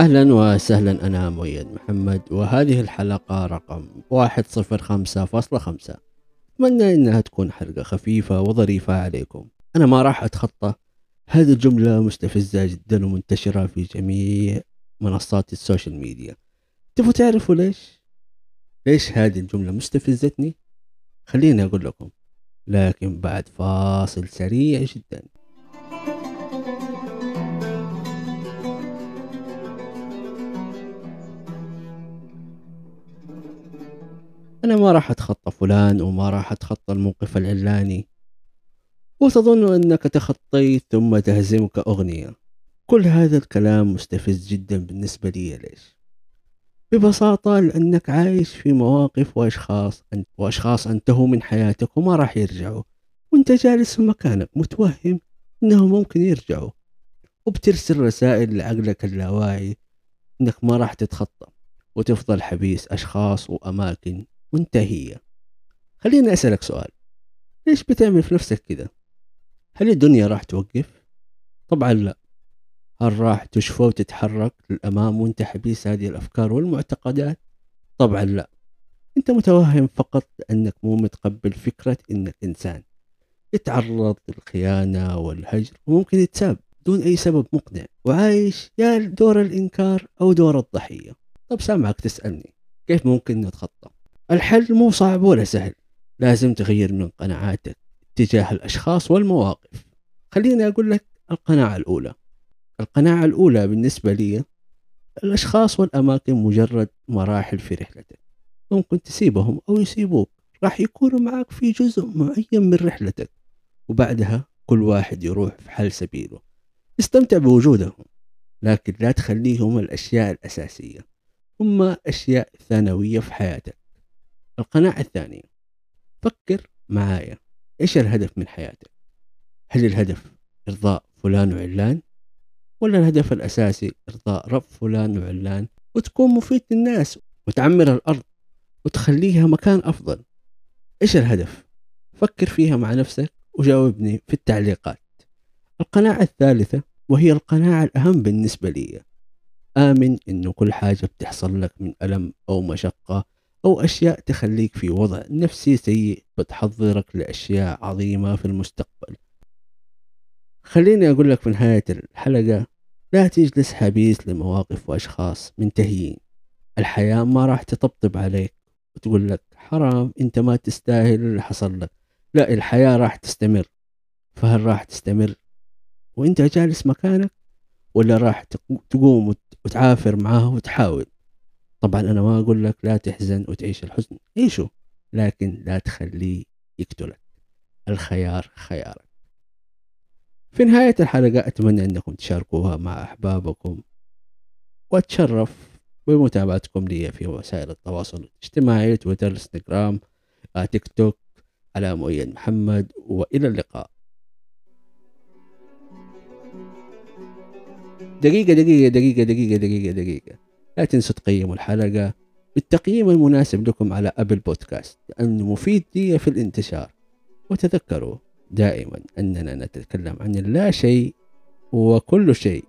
أهلا وسهلا أنا مؤيد محمد. وهذه الحلقة رقم 105.5 أتمنى إنها تكون حلقة خفيفة وظريفة عليكم. أنا ما راح أتخطى. هذه الجملة مستفزة جدا ومنتشرة في جميع منصات السوشيال ميديا. تبغوا تعرفوا ليش؟ ليش هذه الجملة مستفزتني؟ خليني أقول لكم. لكن بعد فاصل سريع جدا. أنا ما راح أتخطى فلان وما راح أتخطى الموقف العلاني. وتظن أنك تخطيت ثم تهزمك أغنية. كل هذا الكلام مستفز جدا بالنسبة لي ليش؟ ببساطة لأنك عايش في مواقف وأشخاص وأشخاص أنتهوا من حياتك وما راح يرجعوا. وأنت جالس في مكانك متوهم إنهم ممكن يرجعوا. وبترسل رسائل لعقلك اللاواعي إنك ما راح تتخطى. وتفضل حبيس أشخاص وأماكن منتهية. خليني أسألك سؤال. ليش بتعمل في نفسك كذا هل الدنيا راح توقف؟ طبعا لا. هل راح تشفى وتتحرك للأمام وأنت حبيس هذه الأفكار والمعتقدات؟ طبعا لا. أنت متوهم فقط لأنك مو متقبل فكرة إنك إنسان. يتعرض للخيانة والهجر وممكن يتساب دون أي سبب مقنع وعايش يا دور الإنكار أو دور الضحية. طب سامعك تسألني كيف ممكن نتخطى؟ الحل مو صعب ولا سهل. لازم تغير من قناعاتك تجاه الأشخاص والمواقف. خليني أقول لك القناعة الأولى. القناعة الأولى بالنسبة لي الأشخاص والأماكن مجرد مراحل في رحلتك. ممكن تسيبهم أو يسيبوك. راح يكونوا معك في جزء معين من رحلتك. وبعدها كل واحد يروح في حل سبيله. استمتع بوجودهم لكن لا تخليهم الأشياء الأساسية. هم أشياء ثانوية في حياتك. القناعة الثانية. فكر معايا. إيش الهدف من حياتك؟ هل الهدف إرضاء فلان وعلان؟ ولا الهدف الأساسي إرضاء رب فلان وعلان؟ وتكون مفيد للناس وتعمر الأرض وتخليها مكان أفضل. إيش الهدف؟ فكر فيها مع نفسك وجاوبني في التعليقات. القناعة الثالثة وهي القناعة الأهم بالنسبة لي. آمن إنه كل حاجة بتحصل لك من ألم أو مشقة أو أشياء تخليك في وضع نفسي سيء بتحضرك لأشياء عظيمة في المستقبل. خليني أقول لك في نهاية الحلقة لا تجلس حبيس لمواقف وأشخاص منتهيين. الحياة ما راح تطبطب عليك وتقول لك حرام أنت ما تستاهل اللي حصل لك. لا الحياة راح تستمر. فهل راح تستمر؟ وأنت جالس مكانك ولا راح تقوم وتعافر معاه وتحاول؟ طبعا أنا ما أقول لك لا تحزن وتعيش الحزن عيشه لكن لا تخليه يقتلك. الخيار خيارك. في نهاية الحلقة أتمنى أنكم تشاركوها مع أحبابكم وأتشرف بمتابعتكم لي في وسائل التواصل الاجتماعي تويتر إنستغرام تيك توك على مؤيد محمد وإلى اللقاء. دقيقة دقيقة دقيقة دقيقة دقيقة دقيقة. لا تنسوا تقيموا الحلقة بالتقييم المناسب لكم على أبل بودكاست لأنه مفيد لي في الانتشار. وتذكروا دائما أننا نتكلم عن اللا شيء وكل شيء.